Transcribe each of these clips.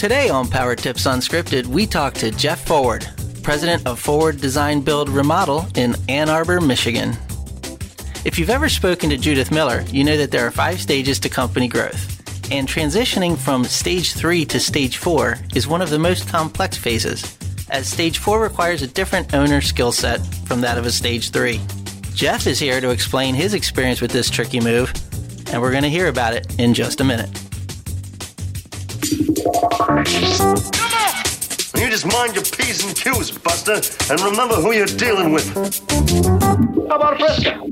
Today on Power Tips Unscripted, we talk to Jeff Forward, president of Forward Design Build Remodel in Ann Arbor, Michigan. If you've ever spoken to Judith Miller, you know that there are five stages to company growth. And transitioning from stage three to stage four is one of the most complex phases, as stage four requires a different owner skill set from that of a stage three. Jeff is here to explain his experience with this tricky move, and we're going to hear about it in just a minute. On! You just mind your P's and Q's, Buster, and remember who you're dealing with. How about a fresco?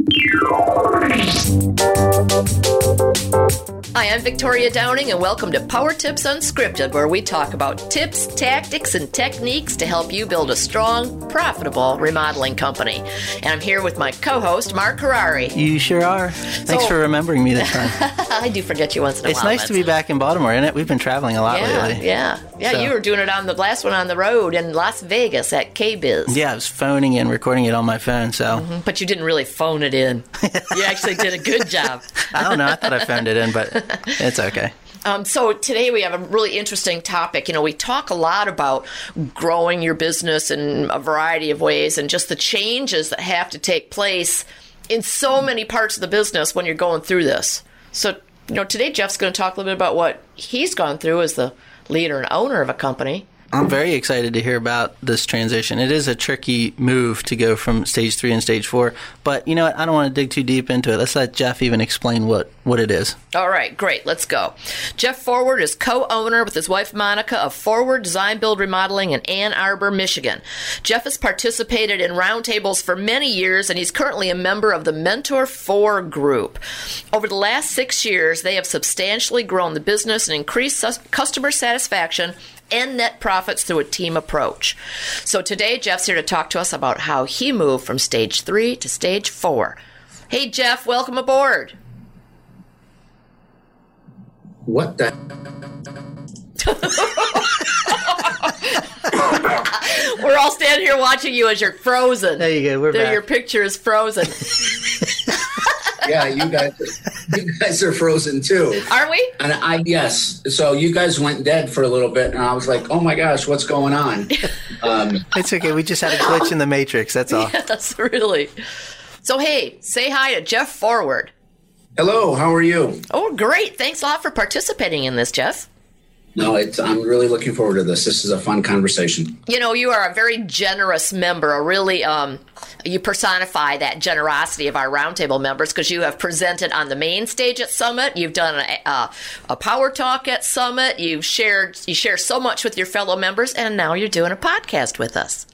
Hi, I'm Victoria Downing, and welcome to Power Tips Unscripted, where we talk about tips, tactics, and techniques to help you build a strong, profitable remodeling company. And I'm here with my co host, Mark Harari. You sure are. Thanks So- for remembering me this time. I do forget you once in a it's while. It's nice to be back in Baltimore, isn't it? We've been traveling a lot Yeah, lately. yeah, yeah. So- You were doing it on the last one on the road in Las Vegas at KBIS. Yeah, I was phoning and recording it on my phone, so But you didn't really phone it in. you actually did a good job. I don't know. I thought I phoned it in, but it's okay. Um, so today we have a really interesting topic. You know, we talk a lot about growing your business in a variety of ways, and just the changes that have to take place in so many parts of the business when you're going through this. So, you know, today Jeff's going to talk a little bit about what he's gone through as the leader and owner of a company. I'm very excited to hear about this transition. It is a tricky move to go from stage three and stage four, but you know what? I don't want to dig too deep into it. Let's let Jeff even explain what, what it is. All right, great. Let's go. Jeff Forward is co owner with his wife Monica of Forward Design Build Remodeling in Ann Arbor, Michigan. Jeff has participated in roundtables for many years and he's currently a member of the Mentor 4 group. Over the last six years, they have substantially grown the business and increased customer satisfaction and net profits through a team approach. So today, Jeff's here to talk to us about how he moved from stage three to stage four. Hey, Jeff, welcome aboard. What the? We're all standing here watching you as you're frozen. There you go. We're There, back. your picture is frozen. Yeah, you guys, you guys are frozen too. Are we? And I yes, so you guys went dead for a little bit, and I was like, oh my gosh, what's going on? Um, It's okay. We just had a glitch in the matrix. That's all. That's really. So, hey, say hi to Jeff Forward. hello, how are you? Oh, great. Thanks a lot for participating in this, Jeff. No, it's, I'm really looking forward to this. This is a fun conversation. You know, you are a very generous member, a really, um, you personify that generosity of our roundtable members because you have presented on the main stage at Summit. You've done a, a, a power talk at Summit. You've shared, you share so much with your fellow members, and now you're doing a podcast with us.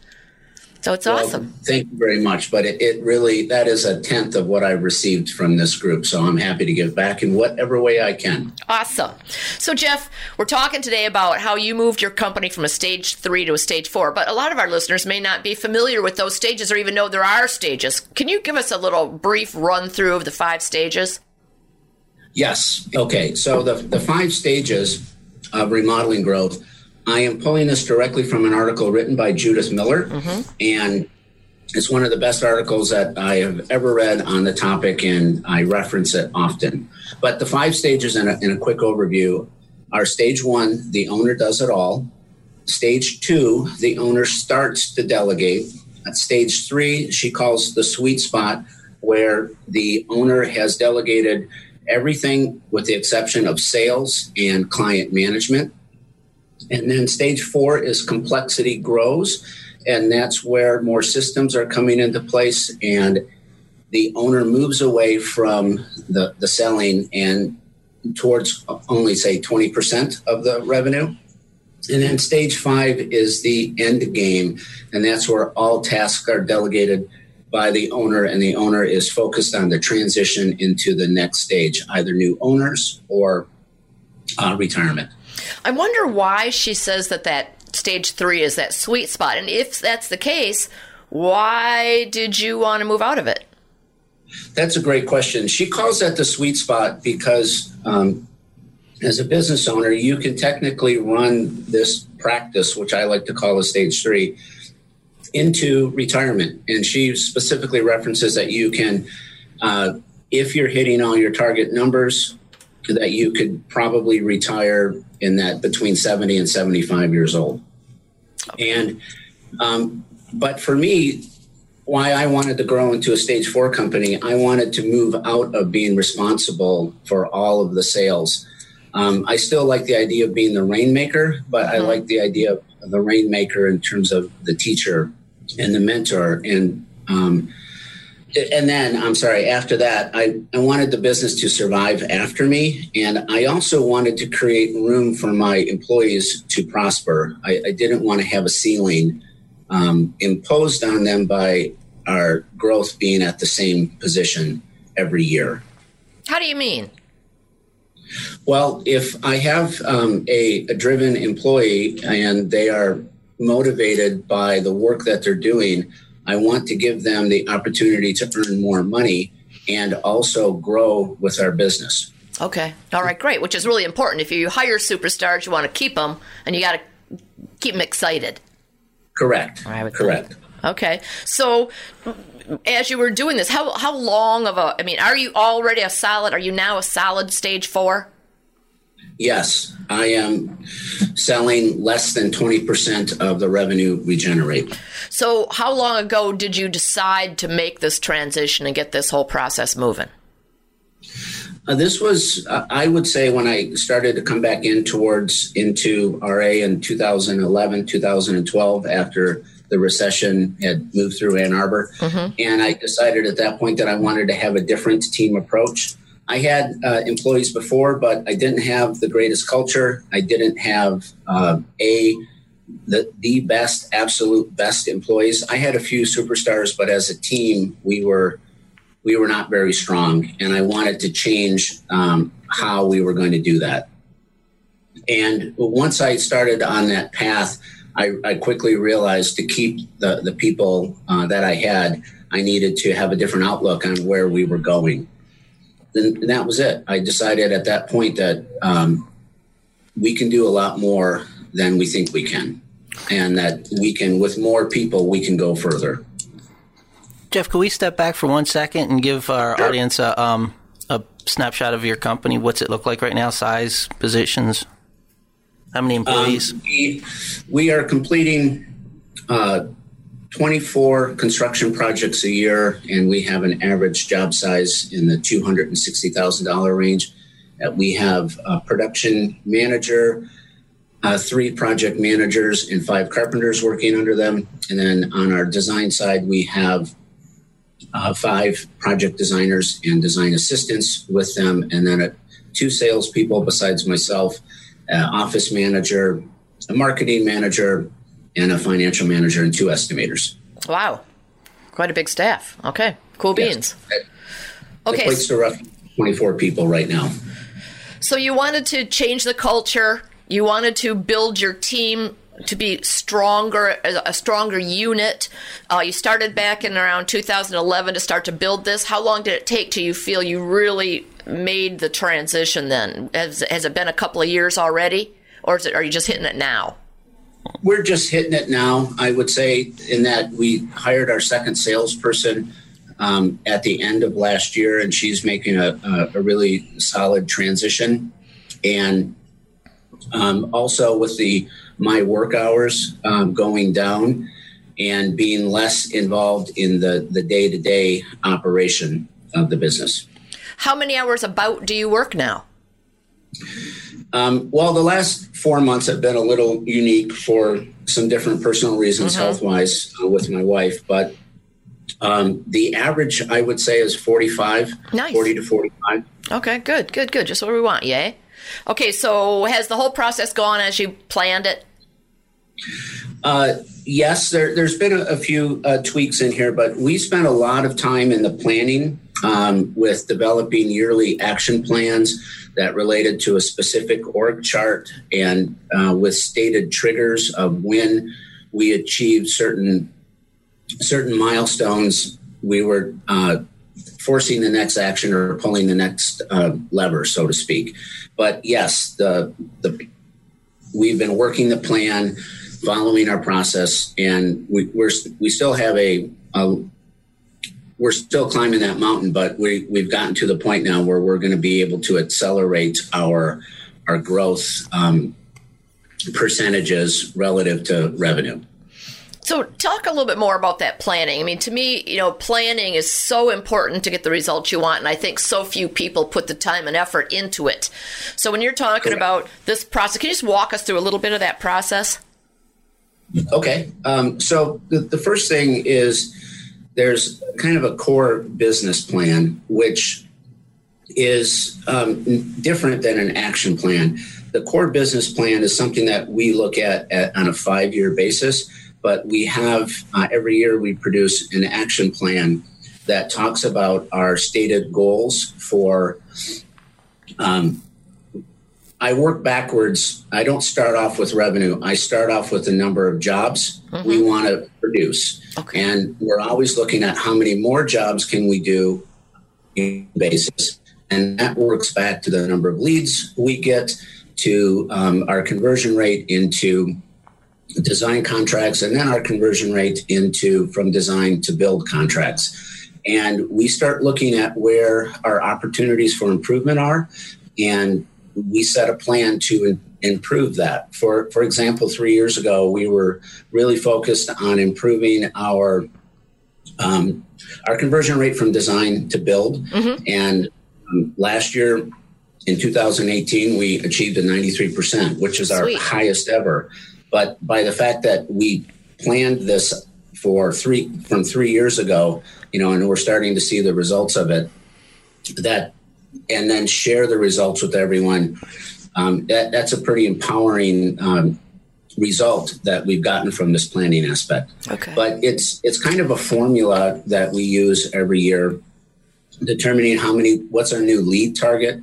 So it's Well, awesome. Thank you very much. But it, it really that is a tenth of what I received from this group. So I'm happy to give back in whatever way I can. Awesome. So, Jeff, we're talking today about how you moved your company from a stage three to a stage four, but a lot of our listeners may not be familiar with those stages or even know there are stages. Can you give us a little brief run through of the five stages? Yes. Okay. So the, the five stages of remodeling growth, I am pulling this directly from an article written by Judith Miller. Mm-hmm. And it's one of the best articles that I have ever read on the topic, and I reference it often. But the five stages, in a, in a quick overview, are stage one, the owner does it all. Stage two, the owner starts to delegate. At stage three, she calls the sweet spot, where the owner has delegated everything with the exception of sales and client management. And then stage four is complexity grows, and that's where more systems are coming into place, and the owner moves away from the, the selling and towards only say 20% of the revenue. And then stage five is the end game, and that's where all tasks are delegated by the owner, and the owner is focused on the transition into the next stage, either new owners or uh, retirement. I wonder why she says that that stage three is that sweet spot. And if that's the case, why did you want to move out of it? That's a great question. She calls that the sweet spot because, um, as a business owner, you can technically run this practice, which I like to call a stage three, into retirement. And she specifically references that you can, uh, if you're hitting all your target numbers, that you could probably retire in that between 70 and 75 years old. And, um, but for me, why I wanted to grow into a stage four company, I wanted to move out of being responsible for all of the sales. Um, I still like the idea of being the rainmaker, but I like the idea of the rainmaker in terms of the teacher and the mentor. And um, and then I'm sorry. After that, I, I wanted the business to survive after me, and I also wanted to create room for my employees to prosper. I, I didn't want to have a ceiling um, imposed on them by our growth being at the same position every year. How do you mean? Well, if I have um, a, a driven employee and they are motivated by the work that they're doing, I want to give them the opportunity to earn more money and also grow with our business. Okay. All right, great, which is really important. If you hire superstars, you want to keep them and you got to keep them excited. Correct. Correct. Think. Okay. So as you were doing this, how how long of a I mean, are you already a solid are you now a solid stage 4? Yes, I am selling less than 20% of the revenue we generate. So, how long ago did you decide to make this transition and get this whole process moving? Uh, this was, uh, I would say, when I started to come back in towards into RA in 2011, 2012, after the recession had moved through Ann Arbor. Mm-hmm. And I decided at that point that I wanted to have a different team approach. I had uh, employees before, but I didn't have the greatest culture. I didn't have uh, a the the best, absolute best employees. I had a few superstars, but as a team, we were we were not very strong, and I wanted to change um, how we were going to do that. And once I started on that path, I, I quickly realized to keep the the people uh, that I had, I needed to have a different outlook on where we were going then that was it. I decided at that point that um, we can do a lot more than we think we can, and that we can, with more people, we can go further. Jeff, can we step back for one second and give our sure. audience a, um, a snapshot of your company? What's it look like right now? Size, positions, how many employees? Um, we, we, are completing uh, 24 construction projects a year, and we have an average job size in the $260,000 range. Uh, we have a production manager, uh, three project managers, and five carpenters working under them. And then on our design side, we have uh, five project designers and design assistants with them, and then two salespeople besides myself, office manager, a marketing manager, and a financial manager and two estimators. Wow, quite a big staff. Okay, cool beans. Yes. Okay, equates to roughly twenty-four people right now. So you wanted to change the culture. You wanted to build your team to be stronger, a stronger unit. Uh, you started back in around 2011 to start to build this. How long did it take till you feel you really made the transition? Then has, has it been a couple of years already, or it, are you just hitting it now? We're just hitting it now. I would say in that we hired our second salesperson um, at the end of last year, and she's making a, a, a really solid transition. And um, also with the my work hours um, going down and being less involved in the the day to day operation of the business. How many hours about do you work now? Um, well, the last four months have been a little unique for some different personal reasons, mm-hmm. health wise, uh, with my wife. But um, the average, I would say, is 45, nice. 40 to 45. Okay, good, good, good. Just what we want, yay. Okay, so has the whole process gone as you planned it? Uh, yes, there, has been a, a few uh, tweaks in here, but we spent a lot of time in the planning um, with developing yearly action plans that related to a specific org chart and uh, with stated triggers of when we achieved certain certain milestones we were uh, forcing the next action or pulling the next uh, lever so to speak. But yes the the we've been working the plan following our process and we, we're we still have a, a we're still climbing that mountain, but we we've gotten to the point now where we're going to be able to accelerate our our growth um, percentages relative to revenue. So, talk a little bit more about that planning. I mean, to me, you know, planning is so important to get the results you want, and I think so few people put the time and effort into it. So, when you're talking Correct. about this process, can you just walk us through a little bit of that process? Okay. Um, so, the, the first thing is there's kind of a core business plan, which is um, different than an action plan. The core business plan is something that we look at, at on a five year basis but we have uh, every year we produce an action plan that talks about our stated goals for um, I work backwards. I don't start off with revenue. I start off with the number of jobs mm-hmm. we want to produce. Okay. And we're always looking at how many more jobs can we do basis. And that works back to the number of leads we get, to um, our conversion rate into design contracts and then our conversion rate into from design to build contracts. And we start looking at where our opportunities for improvement are, and we set a plan to improve that. For for example, three years ago, we were really focused on improving our um, our conversion rate from design to build, mm-hmm. and um, last year. In 2018, we achieved a 93%, which is our Sweet. highest ever. But by the fact that we planned this for three from three years ago, you know, and we're starting to see the results of it, that and then share the results with everyone. Um, that, that's a pretty empowering um, result that we've gotten from this planning aspect. Okay. But it's it's kind of a formula that we use every year, determining how many. What's our new lead target?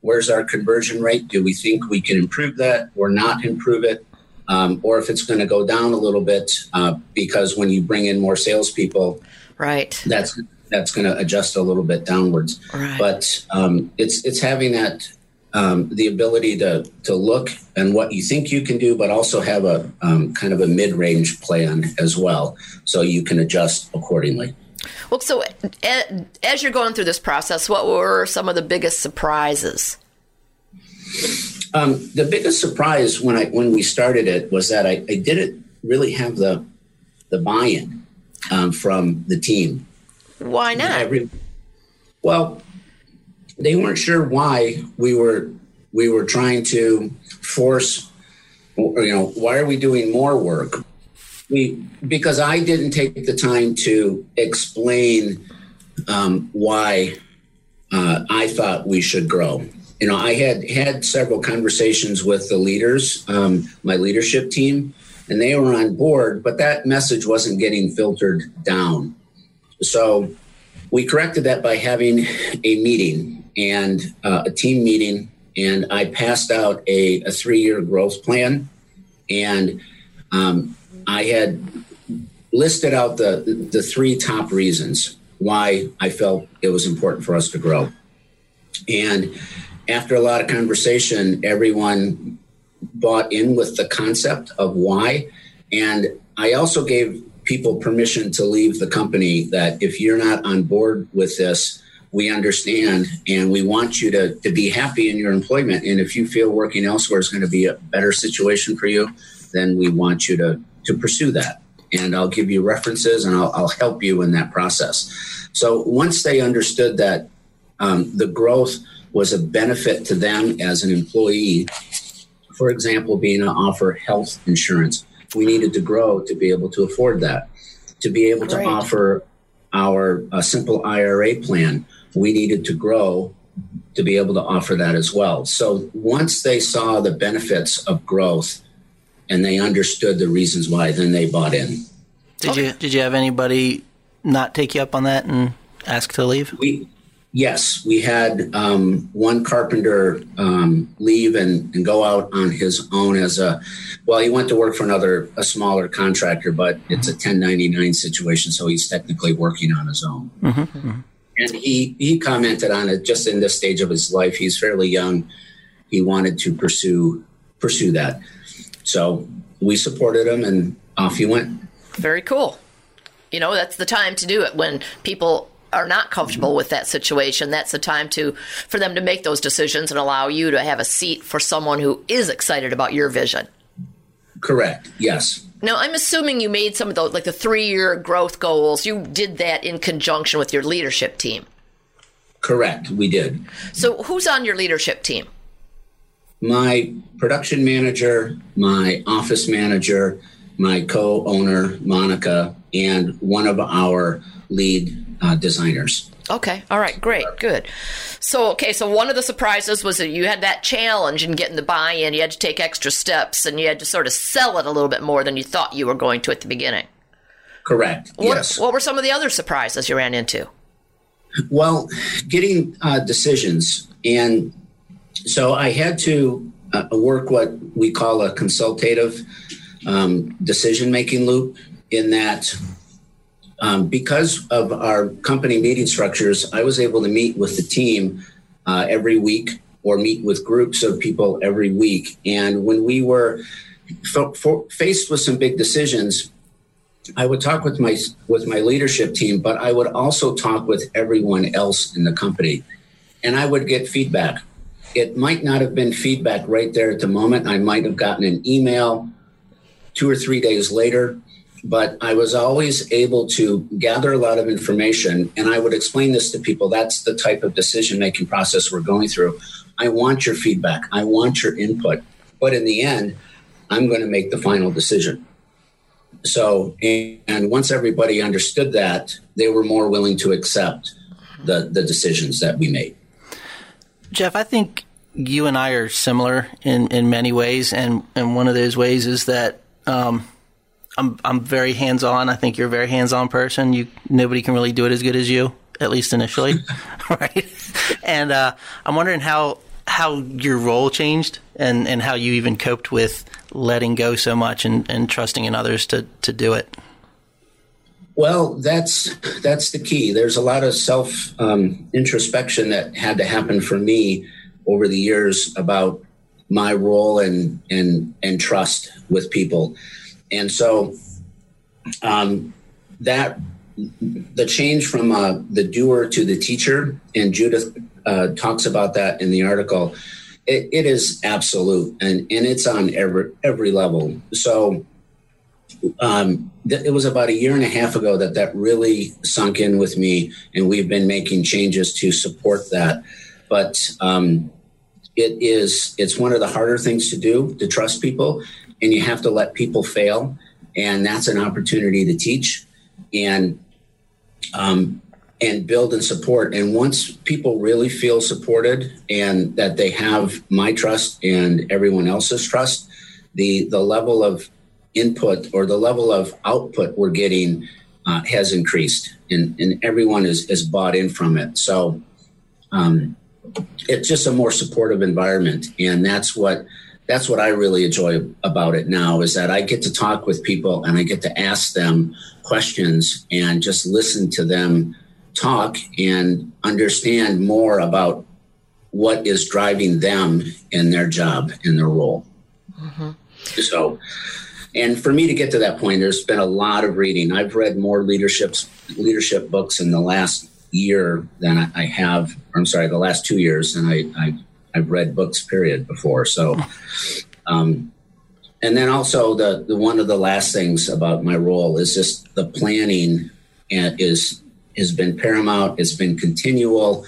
Where's our conversion rate? Do we think we can improve that or not improve it? um, or if it's going to go down a little bit uh, because when you bring in more salespeople, right, that's that's going to adjust a little bit downwards. Right. But um, it's it's having that um, the ability to to look and what you think you can do, but also have a um, kind of a mid range plan as well, so you can adjust accordingly. Well, so as you're going through this process, what were some of the biggest surprises? Um, the biggest surprise when I when we started it was that I, I didn't really have the the buy-in um, from the team. Why not? Well, they weren't sure why we were we were trying to force. You know, why are we doing more work? We because I didn't take the time to explain um, why uh, I thought we should grow you know, I had had several conversations with the leaders, um, my leadership team, and they were on board, but that message wasn't getting filtered down. So we corrected that by having a meeting and uh, a team meeting, and I passed out a, a three year growth plan. And um, I had listed out the, the three top reasons why I felt it was important for us to grow. And after a lot of conversation, everyone bought in with the concept of why. And I also gave people permission to leave the company that if you're not on board with this, we understand and we want you to, to be happy in your employment. And if you feel working elsewhere is going to be a better situation for you, then we want you to, to pursue that. And I'll give you references and I'll, I'll help you in that process. So once they understood that um, the growth was a benefit to them as an employee. For example, being to offer health insurance. We needed to grow to be able to afford that. To be able to offer our simple IRA plan, we needed to grow to be able to offer that as well. So once they saw the benefits of growth and they understood the reasons why, then they bought in. Did okay. you did you have anybody not take you up on that and ask to leave? We Yes, we had um, one carpenter um, leave and, and, go out on his own as a well. He went to work for another a smaller contractor, but it's a 1099 situation, so he's technically working on his own. Mm-hmm. mm-hmm. And he he commented on it just in this stage of his life. He's fairly young. He wanted to pursue pursue that, so we supported him, and off he went. Very cool. You know, that's the time to do it when people are not comfortable with that situation. That's the time to for them to make those decisions and allow you to have a seat for someone who is excited about your vision. Correct. Yes. Now, I'm assuming you made some of those, like the three year growth goals. You did that in conjunction with your leadership team. Correct. We did. So, who's on your leadership team? My production manager, my office manager, my co owner, Monica, and one of our lead uh, designers. Okay. All right. Great. Good. So, okay. So, one of the surprises was that you had that challenge in getting the buy in. You had to take extra steps and you had to sort of sell it a little bit more than you thought you were going to at the beginning. Correct. What, yes. What were some of the other surprises you ran into? Well, getting uh, decisions. And so I had to uh, work what we call a consultative um, decision making loop in that um, because of our company meeting structures, I was able to meet with the team uh, every week or meet with groups of people every week. And when we were f- f- faced with some big decisions, I would talk with my with my leadership team, but I would also talk with everyone else in the company, and I would get feedback. It might not have been feedback right there at the moment. I might have gotten an email two or three days later but I was always able to gather a lot of information. And I would explain this to people. That's the type of decision making process we're going through. I want your feedback, I want your input. But in the end, I'm going to make the final decision. So, and once everybody understood that, they were more willing to accept the, the decisions that we made. Jeff, I think you and I are similar in, in many ways. And, and one of those ways is that, um, I'm I'm very hands on. I think you're a very hands on person. You nobody can really do it as good as you, at least initially, right? And uh, I'm wondering how how your role changed and, and how you even coped with letting go so much and, and trusting in others to, to do it. Well, that's that's the key. There's a lot of self um, introspection that had to happen for me over the years about my role and and and trust with people and so um, that the change from uh, the doer to the teacher, and Judith uh, talks about that in the article. It, it is absolute, and and it's on every every level. So. Um, th- it was about a year and a half ago that that really sunk in with me, and we've been making changes to support that. But um, it is it's one of the harder things to do to trust people and you have to let people fail. And that's an opportunity to teach and um, and build and support. And once people really feel supported and that they have my trust and everyone else's trust, the the level of input or the level of output we're getting uh, has increased, and, and everyone is is bought in from it. So um, it's just a more supportive environment, and that's what that's what I really enjoy about it now is that I get to talk with people and I get to ask them questions and just listen to them talk and understand more about what is driving them in their job in their role. Mm-hmm. So, and for me to get to that point, there's been a lot of reading. I've read more leadership leadership books in the last year than I have. I'm sorry, the last two years than I, I I've read books period before. So, um, and then also the, the one of the last things about my role is just the planning and is has been paramount. It's been continual,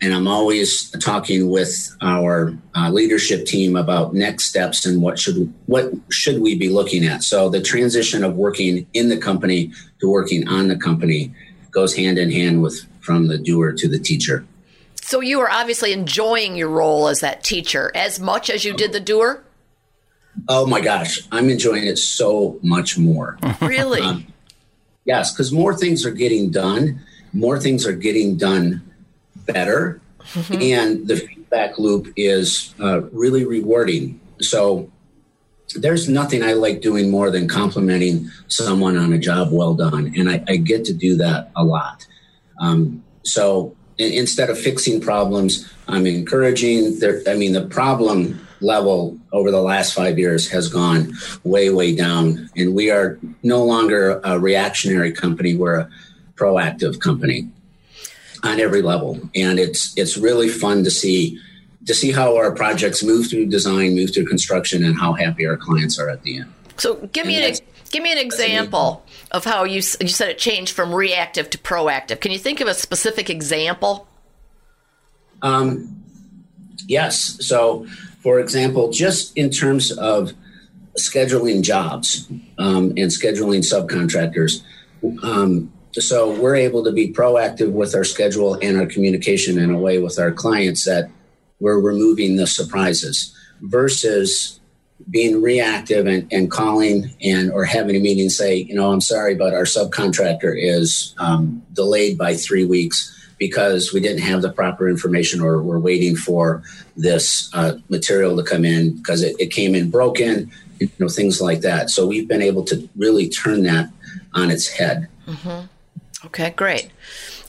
and I'm always talking with our uh, leadership team about next steps and what should what should we be looking at. So the transition of working in the company to working on the company goes hand in hand with from the doer to the teacher. So you were obviously enjoying your role as that teacher as much as you did the doer? Oh my gosh, I'm enjoying it so much more. Really? um, yes, because more things are getting done, more things are getting done better, mm-hmm. and the feedback loop is uh, really rewarding. So there's nothing I like doing more than complimenting someone on a job well done, and I, I get to do that a lot. Um, so instead of fixing problems, I'm encouraging. There, I mean, the problem level over the last five years has gone way, way down. And we are no longer a reactionary company. We're a proactive company on every level. And it's it's really fun to see to see how our projects move through design, move through construction, and how happy our clients are at the end. So give me an give me an example of how you you said it changed from reactive to proactive. Can you think of a specific example? Um, yes. So, for example, just in terms of scheduling jobs um, and scheduling subcontractors, um, so we're able to be proactive with our schedule and our communication in a way with our clients that we're removing the surprises versus being reactive and, and calling and or having a meeting say you know i'm sorry but our subcontractor is um, delayed by three weeks because we didn't have the proper information or we're waiting for this uh, material to come in because it, it, came in broken you know things like that. So we've been able to really turn that on its head. Mm-hmm. okay great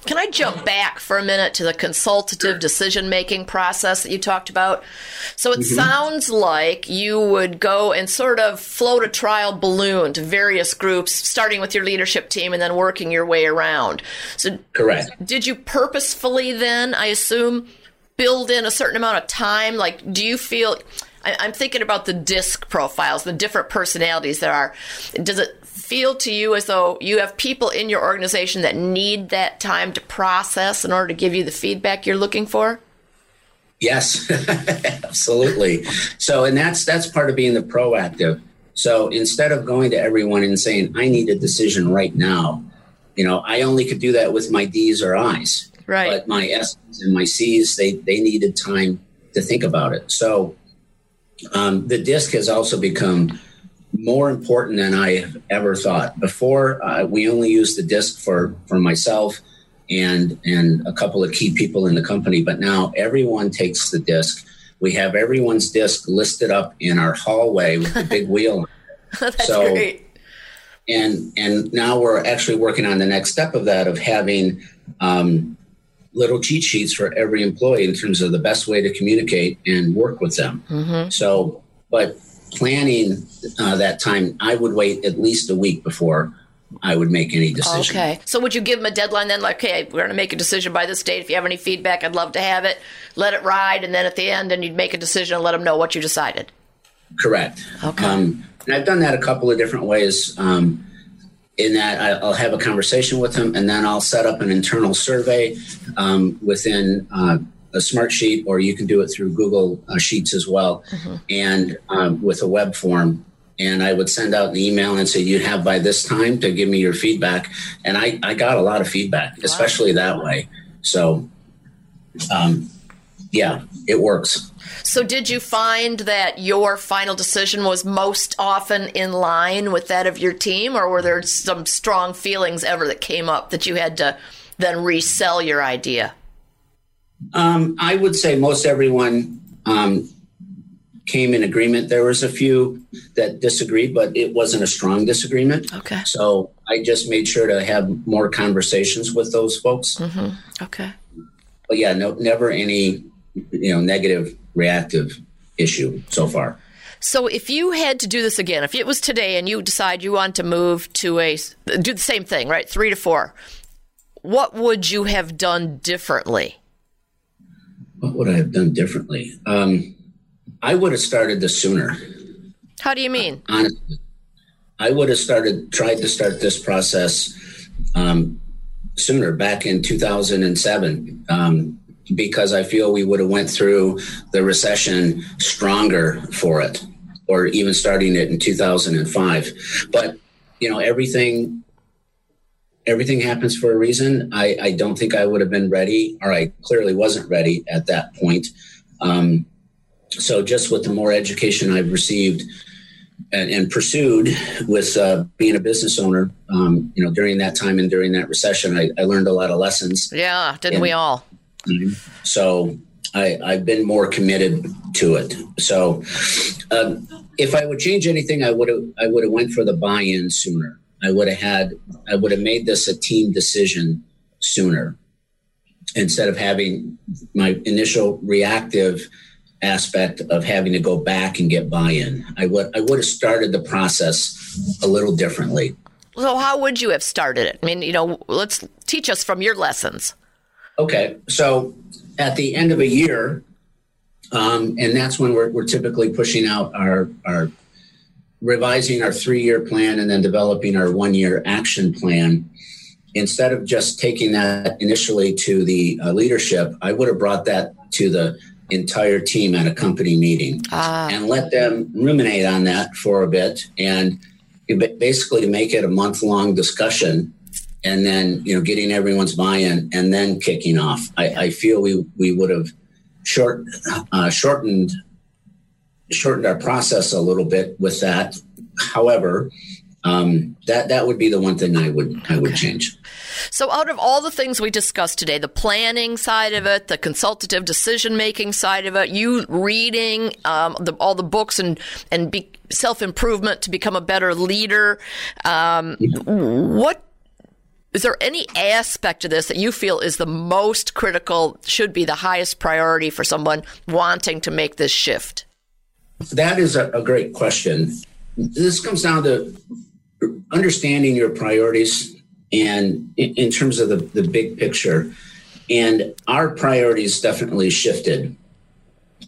can I jump back for a minute to the consultative decision making process that you talked about? So it mm-hmm. sounds like you would go and sort of float a trial balloon to various groups, starting with your leadership team and then working your way around. So, correct. Did you purposefully then, I assume, build in a certain amount of time? Like, do you feel. I'm thinking about the DISC profiles, the different personalities there are. Does it feel to you as though you have people in your organization that need that time to process in order to give you the feedback you're looking for? Yes, absolutely. So, and that's that's part of being the proactive. So instead of going to everyone and saying, "I need a decision right now," you know, I only could do that with my D's or I's. Right. But my S's and my C's, they they needed time to think about it. So um, the DISC has also become more important than I have ever thought. Before, uh, we only used the DISC for for myself and and a couple of key people in the company, but now everyone takes the DISC. We have everyone's DISC listed up in our hallway with the big wheel. That's so, great. And and now we're actually working on the next step of that of having um, little cheat sheets for every employee in terms of the best way to communicate and work with them. Mm-hmm. So, but planning uh, that time, I would wait at least a week before I would make any decision. Okay. So would you give them a deadline then? Like, okay, we're going to make a decision by this date. If you have any feedback, I'd love to have it. Let it ride, and then at the end, then you'd make a decision and let them know what you decided. Correct. Okay. Um, and I've done that a couple of different ways. Um, in that I'll have a conversation with them, and then I'll set up an internal survey um, within. Uh, a Smartsheet, or you can do it through Google uh, Sheets as well, mm-hmm. and um, with a web form. And I would send out an email and say, "You have by this time to give me your feedback." And I, I got a lot of feedback, wow. especially that way. So, um, yeah, it works. So, did you find that your final decision was most often in line with that of your team, or were there some strong feelings ever that came up that you had to then resell your idea? Um, I would say most everyone um, came in agreement. There was a few that disagreed, but it wasn't a strong disagreement. Okay. So I just made sure to have more conversations with those folks. Mm-hmm. Okay. But yeah, no, never any you know negative reactive issue so far. So if you had to do this again, if it was today and you decide you want to move to a do the same thing, right? 3 to 4. What would you have done differently? what would I have done differently? Um, I would have started this sooner. How do you mean? Honestly, I would have started, tried to start this process um, sooner, back in 2007, um, because I feel we would have went through the recession stronger for it, or even starting it in 2005. But you know, everything everything happens for a reason. I, I, don't think I would have been ready, or I clearly wasn't ready at that point. Um, so, just with the more education I've received and, and pursued with uh, being a business owner, um, you know, during that time and during that recession, I, I learned a lot of lessons. Yeah, didn't and, we all? So, I, I, have been more committed to it. So, um, if I would change anything, I would have I would have went for the buy-in sooner. I would have had, I would have made this a team decision sooner instead of having my initial reactive aspect of having to go back and get buy-in. I would I would have started the process a little differently. So how would you have started it? I mean, you know, let's teach us from your lessons. Okay, so at the end of a year, um, and that's when we're, we're typically pushing out our our revising our three year plan and then developing our one year action plan. Instead of just taking that initially to the uh, leadership, I would have brought that to the entire team at a company meeting Ah. and let them ruminate on that for a bit and basically make it a month long discussion and then you know getting everyone's buy-in and then kicking off. I, I feel we we would have short uh, shortened shortened our process a little bit with that. However um, that that would be the one thing i would i would change. So, out of all the things we discussed today, the planning side of it, the consultative decision making side of it, you reading um, the, all the books and and be, self improvement to become a better leader, um, what is there any aspect of this that you feel is the most critical, should be the highest priority for someone wanting to make this shift? That is a, a great question. This comes down to understanding your priorities and in, in terms of the, the big picture. And our priorities definitely shifted.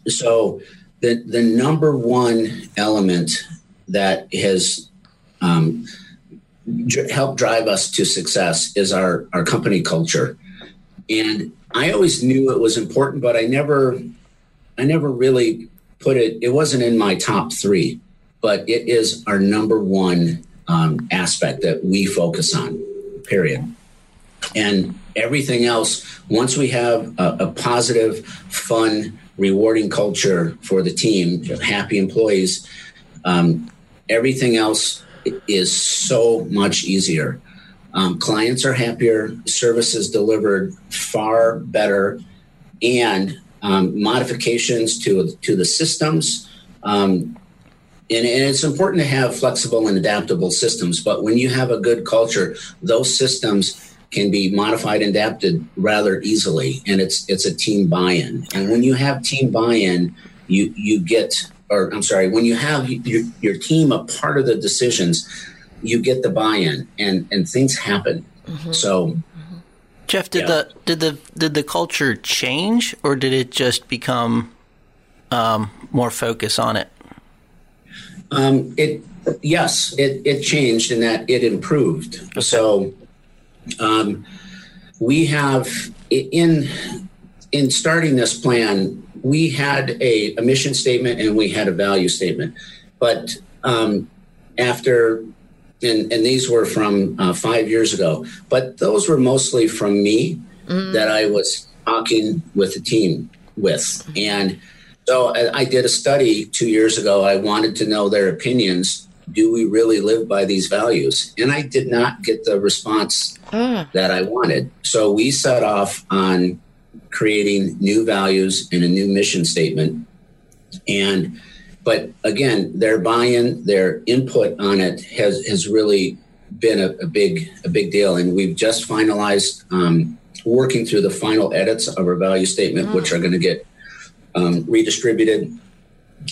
So the the number one element that has um, dr- helped drive us to success is our our company culture. And I always knew it was important, but I never I never really put it. It wasn't in my top three, but it is our number one um, aspect that we focus on. Period. And everything else, once we have a, a positive, fun, rewarding culture for the team, happy employees, um, everything else is so much easier. Um, clients are happier, services delivered far better, and um, modifications to to the systems. Um, and, and it's important to have flexible and adaptable systems. But when you have a good culture, those systems can be modified and adapted rather easily, and it's it's a team buy-in. And when you have team buy-in, you you get, or I'm sorry, when you have your, your team a part of the decisions, you get the buy-in, and and things happen. So Jeff, did Yeah. the did the did the culture change, or did it just become um, more focus on it? Um, it yes, it, it changed in that it improved. So um, we have in in starting this plan, we had a, a mission statement and we had a value statement, but um, after and, and these were from uh, five years ago, but those were mostly from me that I was talking with the team with. And so I, I did a study two years ago. I wanted to know their opinions. Do we really live by these values? And I did not get the response that I wanted. So we set off on creating new values and a new mission statement. And but again, their buy-in, their input on it has has really been a, a big a big deal. And we've just finalized um, working through the final edits of our value statement, which are going to get um, redistributed.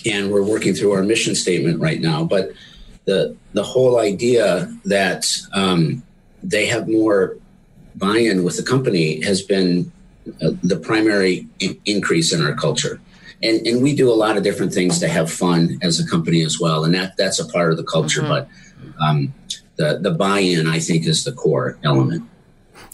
And we're working through our mission statement right now. But the the whole idea that um, they have more buy-in with the company has been Uh, the primary in- increase in our culture. And, and we do a lot of different things to have fun as a company as well, and that that's a part of the culture. Mm-hmm. But um, the the buy-in, I think, is the core element.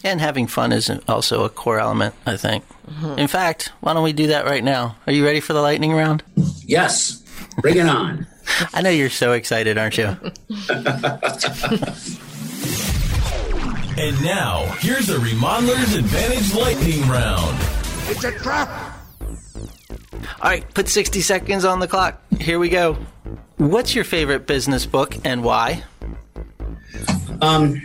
And having fun is also a core element, I think. Mm-hmm. In fact, why don't we do that right now? Are you ready for the lightning round? Yes, bring it on. I know you're so excited, aren't you? And now, here's the Remodeler's Advantage Lightning Round. It's a trap! All right, put 60 seconds on the clock. Here we go. What's your favorite business book and why? Um,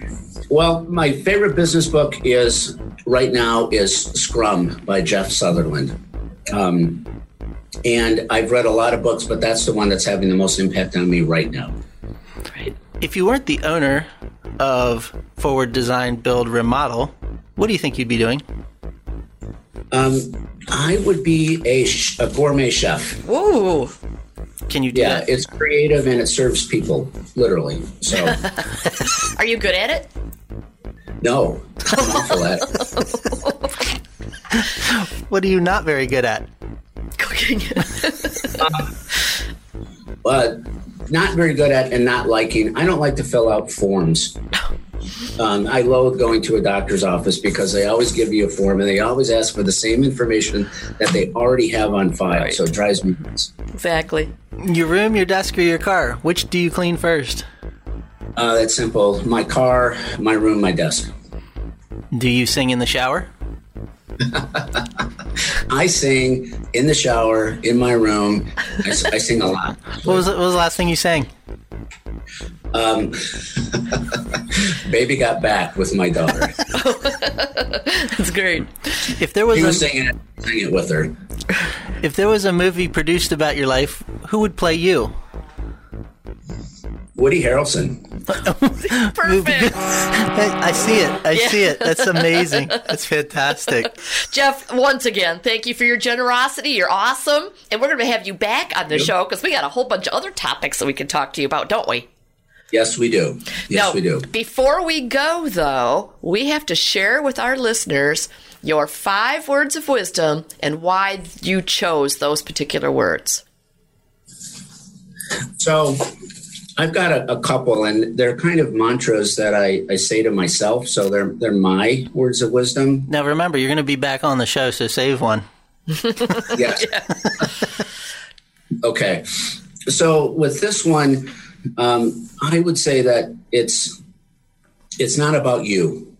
well, my favorite business book is right now is Scrum by Jeff Sutherland. Um, and I've read a lot of books, but that's the one that's having the most impact on me right now. If you weren't the owner of Forward Design Build Remodel, what do you think you'd be doing? Um, I would be a, sh- a gourmet chef. Ooh. Can you do that? Yeah, that? it's creative and it serves people, literally. So, Are you good at it? no, I'm awful at it. What are you not very good at? Cooking. but not very good at and not liking. I don't like to fill out forms. Um, I loathe going to a doctor's office because they always give you a form and they always ask for the same information that they already have on file. So it drives me nuts. exactly. Your room, your desk, or your car? Which do you clean first? Uh, that's simple. My car, my room, my desk. Do you sing in the shower? I sing in the shower, in my room. I sing a lot. What was, the, what was the last thing you sang? Um, baby got back with my daughter. That's great. If there was He was a, singing it, singing it with her. if there was a movie produced about your life, who would play you? Woody Harrelson. Perfect. I, I see it. I Yeah. see it. That's amazing. That's fantastic. Jeff, once again, thank you for your generosity. You're awesome. And we're going to have you back on the show because we got a whole bunch of other topics that we can talk to you about, don't we? Yes, we do. Yes, Now, we do. Before we go, though, we have to share with our listeners your five words of wisdom and why you chose those particular words. So I've got a, a couple, and they're kind of mantras that I, I say to myself. So they're they're my words of wisdom. Now remember, you're going to be back on the show, so save one. Yes. okay. So with this one, um, I would say that it's it's not about you,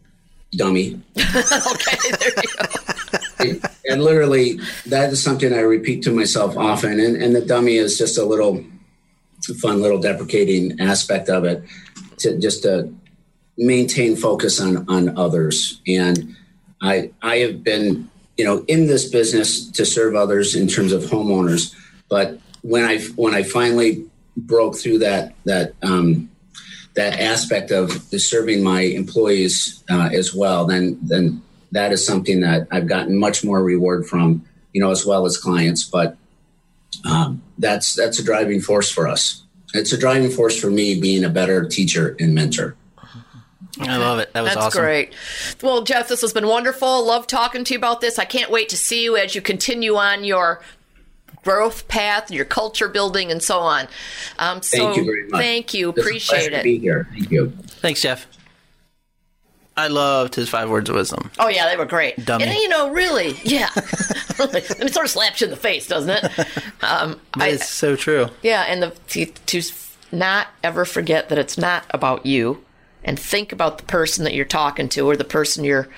dummy. Okay, there you go. and literally, that is something I repeat to myself often. And, and the dummy is just a little fun, little deprecating aspect of it to just to maintain focus on on others. And I I have been you know in this business to serve others in terms of homeowners, but when I when I finally broke through that that um, that aspect of serving my employees uh, as well, then then that is something that I've gotten much more reward from, you know, as well as clients. But um, that's that's a driving force for us. It's a driving force for me being a better teacher and mentor. I love it. That was That's awesome. great. Well, Jeff, this has been wonderful. Love talking to you about this. I can't wait to see you as you continue on your growth path, your culture building, and so on. Um, so Thank you very much. Thank you. It's a Appreciate To it. be here. Thank you. Thanks, Jeff. I loved his five words of wisdom. Oh yeah, they were great. Dummy. And you know, really, yeah, it sort of slaps you in the face, doesn't it? Um, I, is so true. yeah, and the to, to not ever forget that it's not about you, and think about the person that you're talking to, or the person you're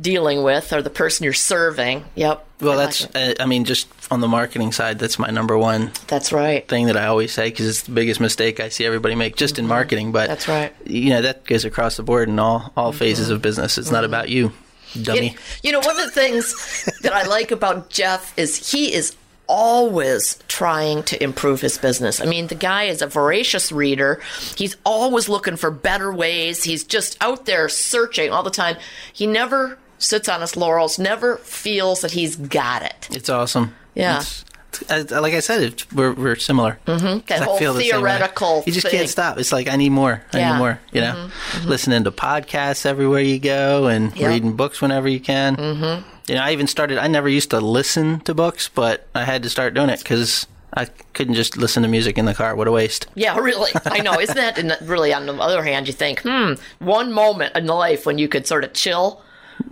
dealing with, or the person you're serving. Yep. Well, I that's, like I mean, just on the marketing side, that's my number one that's right. thing that I always say because it's the biggest mistake I see everybody make just in marketing. But Mm-hmm. That's right. Mm-hmm. You know, that goes across the board in all, all phases of business. It's not about you, dummy. You, you know, one of the things that I like about Jeff is he is always trying to improve his business. I mean, the guy is a voracious reader. He's always looking for better ways. He's just out there searching all the time. He never sits on his laurels, never feels that he's got it. It's awesome. Yeah. It's, it's- like I said, we're, we're similar. Mm-hmm. That whole theoretical You just thing. can't stop. It's like, I need more. I Yeah. Mm-hmm. need more. You know, listening to podcasts everywhere you go and Yep. reading books whenever you can. Mm-hmm. You know, I even started, I never used to listen to books, but I had to start doing it because I couldn't just listen to music in the car. What a waste. Yeah, really. I know. Isn't that and really, on the other hand, you think, hmm, one moment in life when you could sort of chill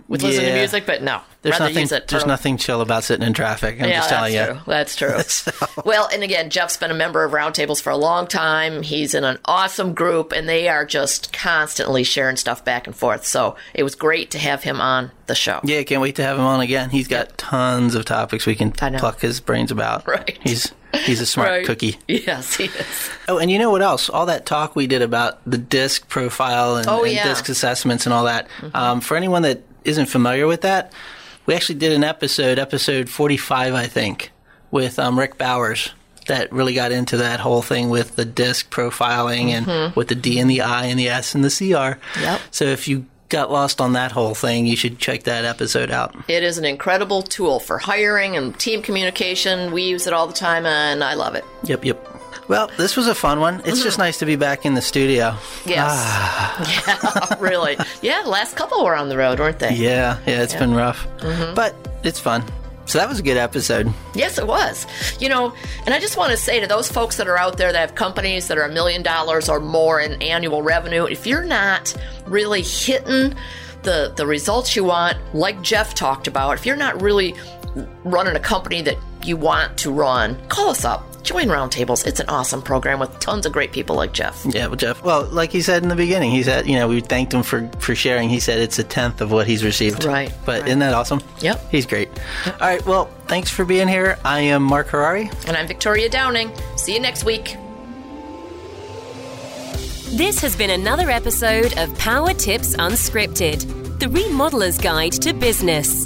with listening to music, but no. There's nothing. There's nothing chill about sitting in traffic. I'm yeah, just telling that's you. true. That's true. Well, and again, Jeff's been a member of Roundtables for a long time. He's in an awesome group, and they are just constantly sharing stuff back and forth. So it was great to have him on the show. Yeah, can't wait to have him on again. He's got tons of topics we can pluck his brains about. Right. He's he's a smart Right. cookie. Yes, he is. Oh, and you know what else? All that talk we did about the DISC profile and, Oh, and yeah. Mm-hmm. DISC assessments and all that. Um, for anyone that isn't familiar with that, we actually did an episode, episode 45, I think, with um, Rick Bowers that really got into that whole thing with the DISC profiling and with the D and the I and the S and the CR. Yep. So if you got lost on that whole thing, you should check that episode out. It is an incredible tool for hiring and team communication. We use it all the time, and I love it. Yep, yep. Well, this was a fun one. It's just nice to be back in the studio. Yes. Ah. Yeah, really. Yeah, the last couple were on the road, weren't they? Yeah, yeah, it's been rough. Mm-hmm. But it's fun. So that was a good episode. Yes, it was. You know, and I just want to say to those folks that are out there that have companies that are a million dollars or more in annual revenue, if you're not really hitting the the results you want, like Jeff talked about, if you're not really running a company that you want to run, call us up. Join Roundtables. It's an awesome program with tons of great people like Jeff. Yeah, well, Jeff. Well, like he said in the beginning, he said, you know, we thanked him for for sharing. He said it's a tenth of what he's received. Right, But right. isn't that awesome? Yep. He's great. All right. Well, thanks for being here. I am Mark Harari. And I'm Victoria Downing. See you next week. This has been another episode of Power Tips Unscripted, the remodeler's guide to business.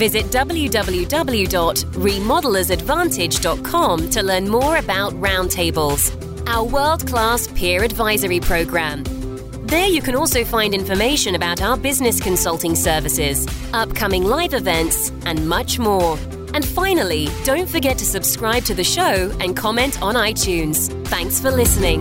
Visit www.remodelersadvantage.com to learn more about Roundtables, our world class peer advisory program. There you can also find information about our business consulting services, upcoming live events, and much more. And finally, don't forget to subscribe to the show and comment on iTunes. Thanks for listening.